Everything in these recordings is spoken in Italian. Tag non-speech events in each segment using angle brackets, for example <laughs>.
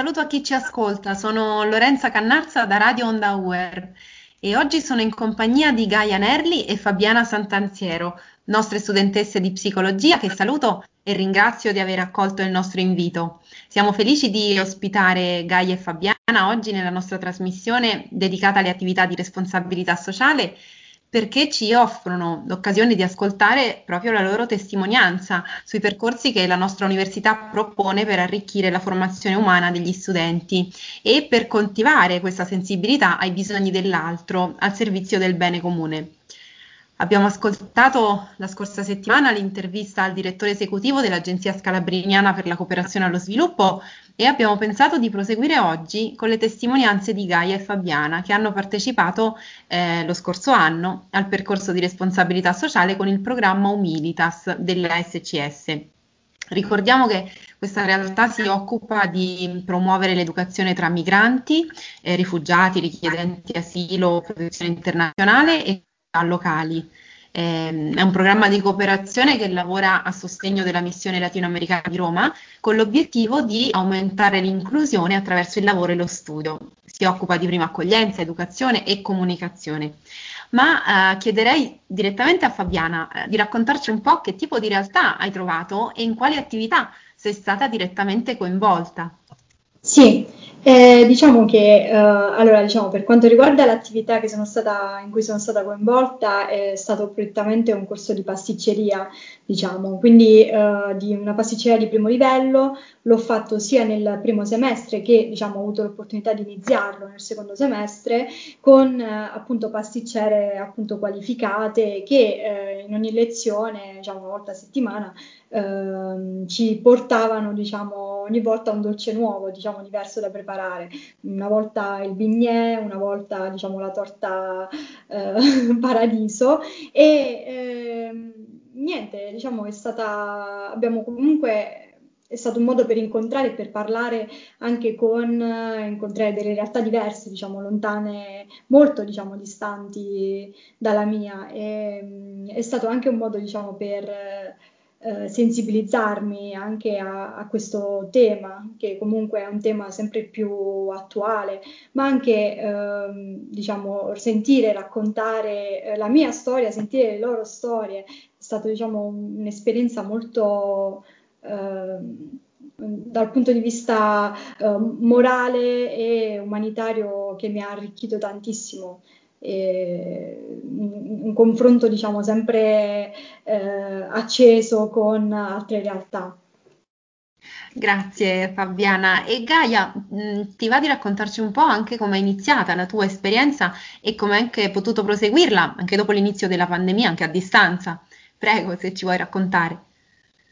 saluto a chi ci ascolta. Sono Lorenza Cannarza da Radio Onda Uer e oggi sono in compagnia di Gaia Nerli e Fabiana Santanziero, nostre studentesse di psicologia che saluto e ringrazio di aver accolto il nostro invito. Siamo felici di ospitare Gaia e Fabiana oggi nella nostra trasmissione dedicata alle attività di responsabilità sociale perché ci offrono l'occasione di ascoltare proprio la loro testimonianza sui percorsi che la nostra università propone per arricchire la formazione umana degli studenti e per coltivare questa sensibilità ai bisogni dell'altro al servizio del bene comune. Abbiamo ascoltato la scorsa settimana l'intervista al direttore esecutivo dell'Agenzia Scalabriniana per la cooperazione allo sviluppo e abbiamo pensato di proseguire oggi con le testimonianze di Gaia e Fabiana che hanno partecipato eh, lo scorso anno al percorso di responsabilità sociale con il programma Humilitas della SCS. Ricordiamo che questa realtà si occupa di promuovere l'educazione tra migranti, eh, rifugiati, richiedenti asilo, protezione internazionale e locali. Ehm, è un programma di cooperazione che lavora a sostegno della missione latinoamericana di Roma con l'obiettivo di aumentare l'inclusione attraverso il lavoro e lo studio. Si occupa di prima accoglienza, educazione e comunicazione. Ma eh, chiederei direttamente a Fabiana eh, di raccontarci un po' che tipo di realtà hai trovato e in quali attività sei stata direttamente coinvolta. Sì, eh, diciamo che eh, allora, diciamo, per quanto riguarda l'attività stata, in cui sono stata coinvolta, è stato prettamente un corso di pasticceria, diciamo, quindi eh, di una pasticceria di primo livello. L'ho fatto sia nel primo semestre che diciamo, ho avuto l'opportunità di iniziarlo nel secondo semestre con eh, appunto pasticcere appunto qualificate che eh, in ogni lezione, diciamo, una volta a settimana, ehm, ci portavano diciamo, ogni volta un dolce nuovo, diciamo, diverso da preparare. Una volta il bignè, una volta diciamo, la torta eh, <laughs> paradiso e ehm, niente, diciamo, è stata, abbiamo comunque è stato un modo per incontrare e per parlare anche con, eh, incontrare delle realtà diverse, diciamo, lontane, molto, diciamo, distanti dalla mia. E, mm, è stato anche un modo, diciamo, per eh, sensibilizzarmi anche a, a, questo tema, che comunque è un tema sempre più attuale, ma anche eh, diciamo, sentire, raccontare eh, la mia storia, sentire le loro storie, è stata diciamo, un'esperienza molto ehm, dal punto di vista eh, morale e umanitario che mi ha arricchito tantissimo un, un, confronto diciamo sempre eh, acceso con altre realtà. Grazie Fabiana. E Gaia, mh, ti va di raccontarci un po' anche come è iniziata la tua esperienza e come hai anche potuto proseguirla anche dopo l'inizio della pandemia, anche a distanza? Prego, se ci vuoi raccontare.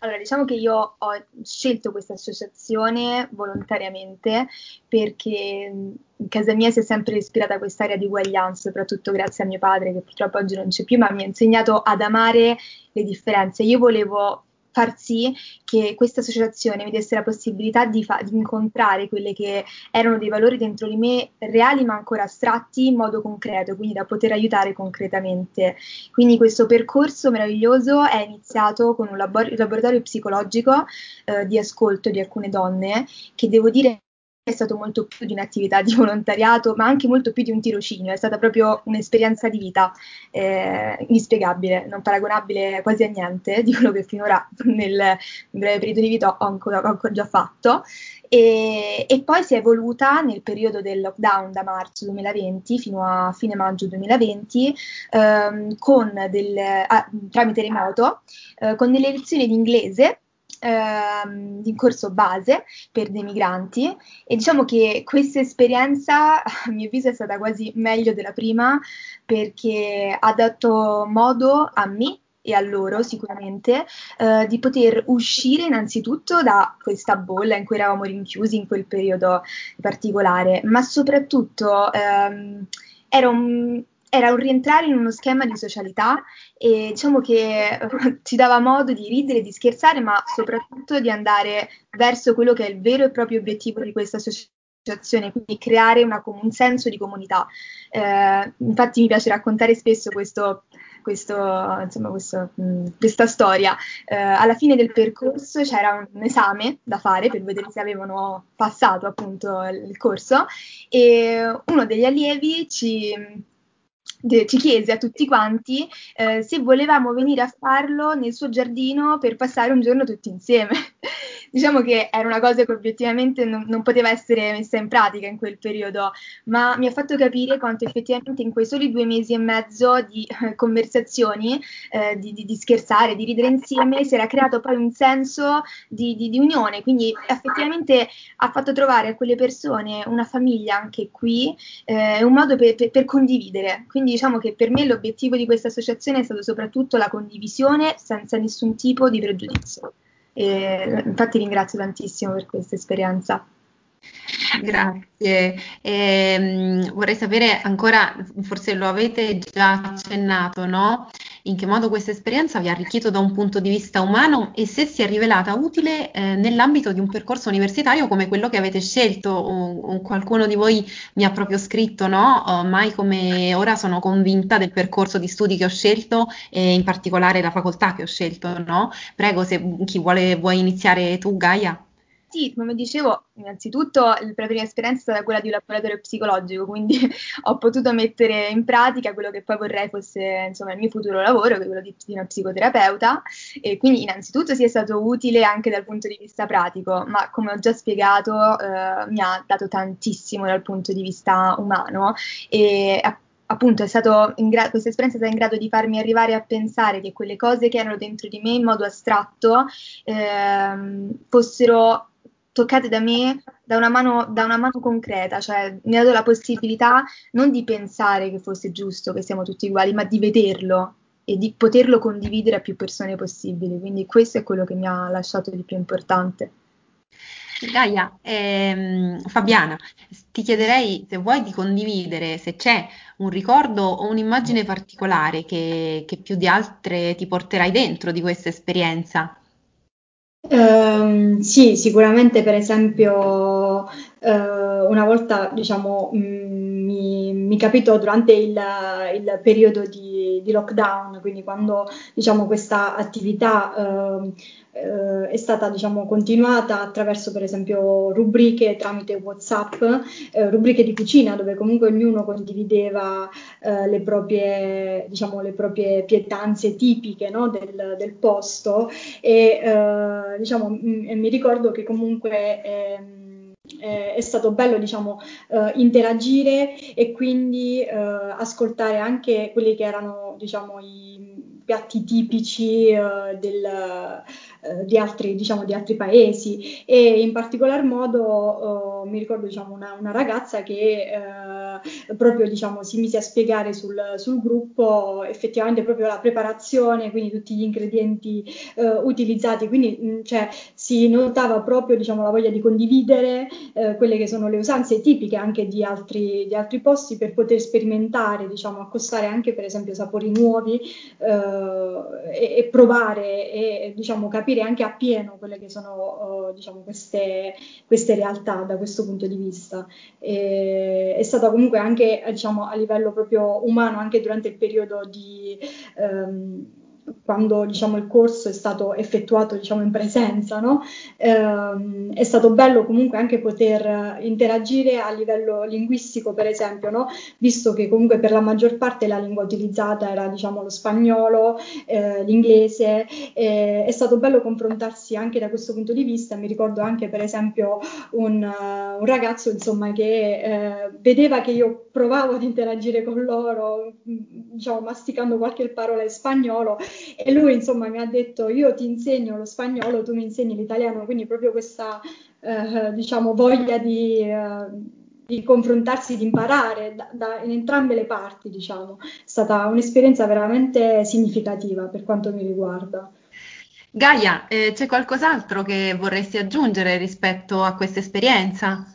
Allora, diciamo che io ho scelto questa associazione volontariamente perché in casa mia si è sempre ispirata questa area di uguaglianza, soprattutto grazie a mio padre che purtroppo oggi non c'è più, ma mi ha insegnato ad amare le differenze. Io volevo far sì che questa associazione mi desse la possibilità di, fa- di, incontrare quelli che erano dei valori dentro di me reali ma ancora astratti in modo concreto, quindi da poter aiutare concretamente. Quindi questo percorso meraviglioso è iniziato con un labor- laboratorio psicologico eh, di ascolto di alcune donne che devo dire è stato molto più di un'attività di volontariato, ma anche molto più di un tirocinio, è stata proprio un'esperienza di vita eh, inspiegabile, non paragonabile quasi a niente di quello che finora nel breve periodo di vita ho ancora, ho ancora già fatto. E, e, poi si è evoluta nel periodo del lockdown da marzo 2020 fino a fine maggio 2020 ehm, del, ah, tramite remoto eh, con delle lezioni di inglese ehm, in corso base per dei migranti. E diciamo che questa esperienza a mio avviso è stata quasi meglio della prima perché ha dato modo a me e a loro sicuramente eh, di poter uscire innanzitutto da questa bolla in cui eravamo rinchiusi in quel periodo particolare, ma soprattutto ehm, era un, era un rientrare in uno schema di socialità e diciamo che eh, <laughs> ci dava modo di ridere, di scherzare, ma soprattutto di andare verso quello che è il vero e proprio obiettivo di questa associazione, quindi creare una, un senso di comunità. Eh, infatti mi piace raccontare spesso questo questo, insomma, questo, mh, questa storia. Eh, alla fine del percorso c'era un esame da fare per vedere se avevano passato appunto il corso e uno degli allievi ci ci chiese a tutti quanti eh, se volevamo venire a farlo nel suo giardino per passare un giorno tutti insieme. <laughs> diciamo che era una cosa che obiettivamente non, non, poteva essere messa in pratica in quel periodo, ma mi ha fatto capire quanto effettivamente in quei soli due mesi e mezzo di eh, conversazioni, eh, di, di, di, scherzare, di ridere insieme, si era creato poi un senso di, di, unione, quindi effettivamente ha fatto trovare a quelle persone una famiglia anche qui, eh, un modo per, per, per condividere. Quindi diciamo che per me l'obiettivo di questa associazione è stato soprattutto la condivisione senza nessun tipo di pregiudizio. E, infatti ringrazio tantissimo per questa esperienza. Grazie. Eh, vorrei sapere ancora, forse lo avete già accennato, no? In che modo questa esperienza vi ha arricchito da un punto di vista umano e se si è rivelata utile eh, nell'ambito di un percorso universitario come quello che avete scelto. O, o qualcuno di voi mi ha proprio scritto, no? Ormai come ora sono convinta del percorso di studi che ho scelto e in particolare la facoltà che ho scelto, no? Prego, se chi vuole, vuoi iniziare tu, Gaia. Sì, come dicevo, innanzitutto la prima esperienza è stata quella di un laboratorio psicologico, quindi <laughs> ho potuto mettere in pratica quello che poi vorrei fosse insomma, il mio futuro lavoro, che è quello di, di una psicoterapeuta, e quindi innanzitutto sì è stato utile anche dal punto di vista pratico, ma come ho già spiegato eh, mi ha dato tantissimo dal punto di vista umano. E appunto gra- questa esperienza è stata in grado di farmi arrivare a pensare che quelle cose che erano dentro di me in modo astratto ehm, fossero toccate da me da una, mano, da una mano concreta, cioè mi ha dato la possibilità non di pensare che fosse giusto, che siamo tutti uguali, ma di vederlo e di poterlo condividere a più persone possibili. Quindi questo è quello che mi ha lasciato di più importante. Gaia, ehm, Fabiana, ti chiederei se vuoi di condividere se c'è un ricordo o un'immagine particolare che, che più di altre ti porterai dentro di questa esperienza. Um, sì, sicuramente per esempio uh, una volta diciamo mh, mm, mi, mi, capitò durante il, il periodo di, di, lockdown, quindi quando diciamo questa attività uh, eh, è stata diciamo, continuata attraverso per esempio rubriche tramite WhatsApp, eh, rubriche di cucina dove comunque ognuno condivideva eh, le, proprie, diciamo, le proprie pietanze tipiche no, del, del, posto. E eh, diciamo, m- mi ricordo che comunque ehm, eh, è stato bello diciamo, eh, interagire e quindi eh, ascoltare anche quelli che erano diciamo, i piatti tipici eh, del, eh, di, altri, diciamo, di, altri, paesi. E in particolar modo eh, mi ricordo diciamo, una, una, ragazza che eh, proprio diciamo, si mise a spiegare sul, sul, gruppo effettivamente proprio la preparazione, quindi tutti gli ingredienti utilizzati, quindi mh, cioè, si notava proprio diciamo, la voglia di condividere eh, quelle che sono le usanze tipiche anche di altri, di altri posti per poter sperimentare, diciamo, accostare anche per esempio sapori nuovi eh, e, e, provare e diciamo, capire anche appieno quelle che sono diciamo, queste, queste, realtà da questo punto di vista. E, è stata comunque anche diciamo, a livello proprio umano, anche durante il periodo di... Um, quando diciamo, il corso è stato effettuato diciamo, in presenza, no? eh, è stato bello comunque anche poter interagire a livello linguistico, per esempio, no? visto che comunque per la maggior parte la lingua utilizzata era diciamo, lo spagnolo, eh, l'inglese, eh, è stato bello confrontarsi anche da questo punto di vista. Mi ricordo anche per esempio un, uh, un ragazzo insomma, che eh, vedeva che io provavo ad interagire con loro, diciamo, masticando qualche parola in spagnolo e lui insomma mi ha detto io ti insegno lo spagnolo, tu mi insegni l'italiano, quindi proprio questa eh, diciamo voglia di, eh, di, confrontarsi, di imparare da, da, in entrambe le parti, diciamo, è stata un'esperienza veramente significativa per quanto mi riguarda. Gaia, eh, c'è qualcos'altro che vorresti aggiungere rispetto a questa esperienza?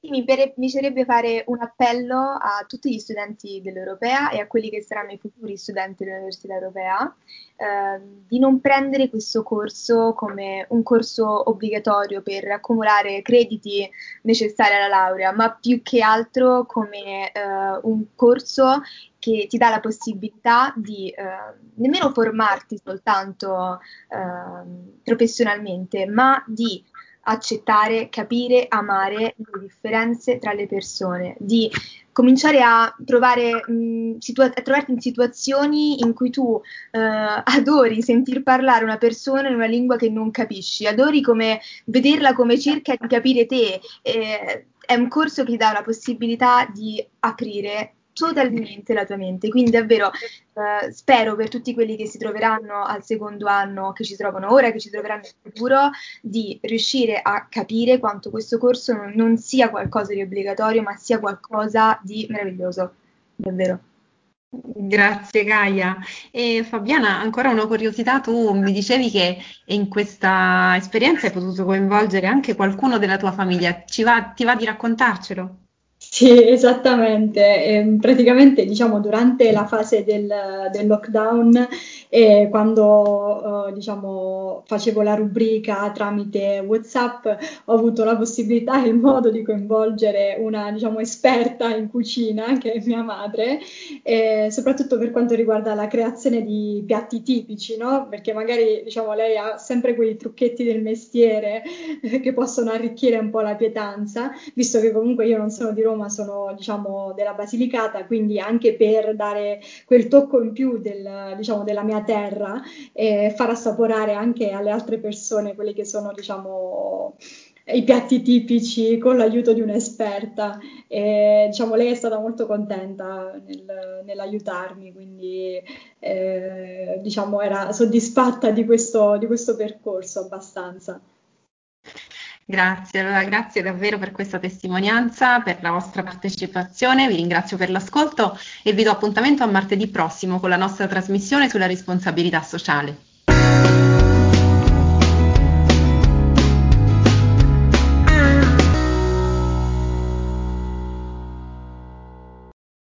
Mi piacerebbe fare un appello a tutti gli studenti dell'Europea e a quelli che saranno i futuri studenti dell'Università Europea eh, di non prendere questo corso come un corso obbligatorio per accumulare crediti necessari alla laurea, ma più che altro come eh, un corso che ti dà la possibilità di eh, nemmeno formarti soltanto eh, professionalmente, ma di accettare, capire, amare le differenze tra le persone, di cominciare a, provare, mh, situa- a trovarti in situazioni in cui tu eh, adori sentir parlare una persona in una lingua che non capisci, adori come vederla come cerca di capire te. Eh, è un corso che ti dà la possibilità di aprire totalmente la tua mente. Quindi davvero eh, spero per tutti quelli che si troveranno al secondo anno, che ci trovano ora, che ci troveranno in futuro, di riuscire a capire quanto questo corso non, non sia qualcosa di obbligatorio, ma sia qualcosa di meraviglioso. Davvero. Grazie Gaia. E Fabiana, ancora una curiosità, tu mi dicevi che in questa esperienza hai potuto coinvolgere anche qualcuno della tua famiglia, va, ti va di raccontarcelo? Sì, esattamente. E, ehm, praticamente, diciamo, durante la fase del, del lockdown, eh, quando eh, diciamo, facevo la rubrica tramite WhatsApp, ho avuto la possibilità e il modo di coinvolgere una diciamo, esperta in cucina, che è mia madre, eh, soprattutto per quanto riguarda la creazione di piatti tipici, no? Perché magari diciamo, lei ha sempre quei trucchetti del mestiere che possono arricchire un po' la pietanza, visto che comunque io non sono di Roma sono diciamo della Basilicata, quindi anche per dare quel tocco in più del, diciamo, della mia terra e far assaporare anche alle altre persone quelli che sono diciamo i piatti tipici con l'aiuto di un'esperta e diciamo lei è stata molto contenta nel, nell'aiutarmi quindi eh, diciamo era soddisfatta di questo, di questo percorso abbastanza. Grazie, allora grazie davvero per questa testimonianza, per la vostra partecipazione, vi ringrazio per l'ascolto e vi do appuntamento a martedì prossimo con la nostra trasmissione sulla responsabilità sociale.